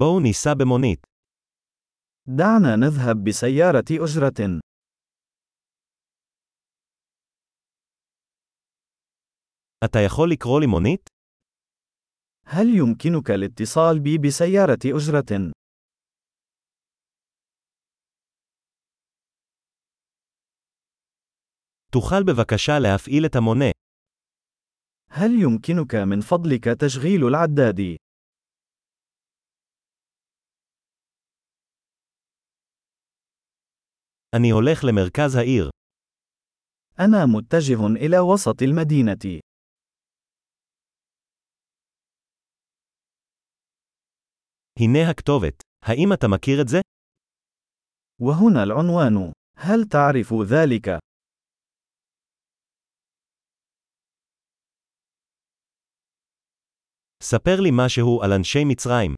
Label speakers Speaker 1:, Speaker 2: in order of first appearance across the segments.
Speaker 1: בואו ניסע במונית.
Speaker 2: دعنا نذهب بسيارة أجرة.
Speaker 1: אתה יכול לקרוא לי מונית?
Speaker 2: هل يمكنك الاتصال بي بسيارة أجرة؟
Speaker 1: תוכל בבקשה להפעיל את המונה.
Speaker 2: هل يمكنك من فضلك تشغيل العداد؟
Speaker 1: אני הולך למרכז העיר.
Speaker 2: أنا متجه إلى وسط المدينة.
Speaker 1: הנה הכתובת. האם אתה מכיר את זה?
Speaker 2: وهنا العنوان. هل تعرف ذلك؟
Speaker 1: ספר לי משהו על אנשי מצרים.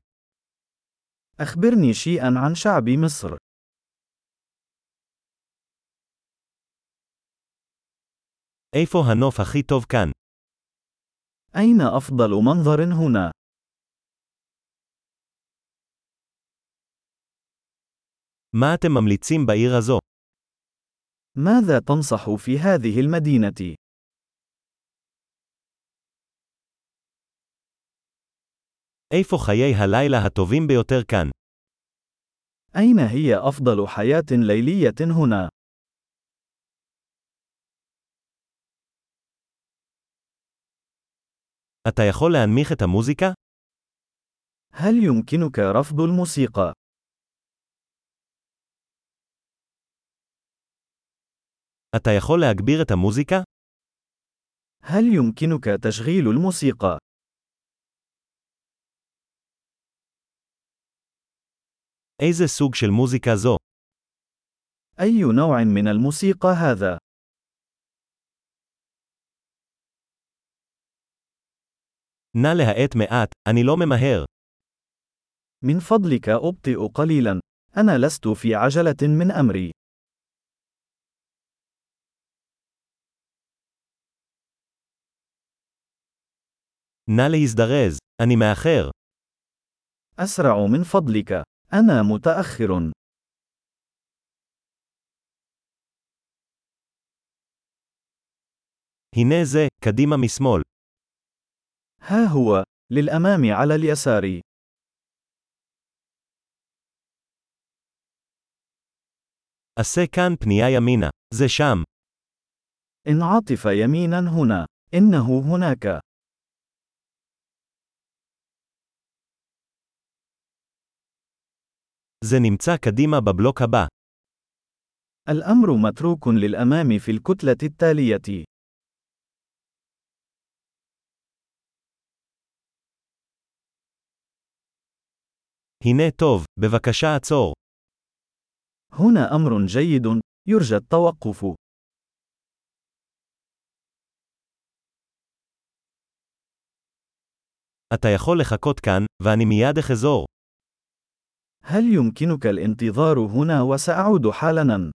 Speaker 2: أخبرني شيئا عن شعب مصر.
Speaker 1: איפה הנוף הכי טוב כאן?
Speaker 2: أين أفضل منظر هنا؟
Speaker 1: מה אתם ממליצים בעיר הזו?
Speaker 2: ماذا تنصح في هذه المدينة؟
Speaker 1: איפה חיי הלילה הטובים ביותר כאן?
Speaker 2: أين هي أفضل حياة ليلية هنا؟
Speaker 1: אתה יכול להנמיך את המוזיקה?
Speaker 2: هل يمكنك رفض الموسيقى؟
Speaker 1: אתה יכול להגביר את המוזיקה?
Speaker 2: هل يمكنك تشغيل الموسيقى؟
Speaker 1: איזה סוג של מוזיקה זו?
Speaker 2: أي نوع من الموسيقى هذا؟
Speaker 1: נא להאט מעט, אני לא ממהר.
Speaker 2: من فضلك أبطئ قليلا. أنا لست في عجلة من أمري.
Speaker 1: נא להזדרז, אני מאחר.
Speaker 2: أسرع من فضلك. أنا متأخر.
Speaker 1: הנה זה, קדימה משמאל.
Speaker 2: ها هو. للأمام على اليسار.
Speaker 1: עשה כאן פנייה ימינה. זה שם.
Speaker 2: انعطف يمينا هنا. إنه هناك.
Speaker 1: זה נמצא קדימה בבלוק הבא.
Speaker 2: الأمر متروك للأمام في الكتلة التالية.
Speaker 1: הנה טוב, בבקשה עצור.
Speaker 2: هنا أمر جيد. يرجى التوقف.
Speaker 1: אתה יכול לחכות כאן, ואני מיד אחזור.
Speaker 2: هل يمكنك الانتظار هنا وسأعود حالاً؟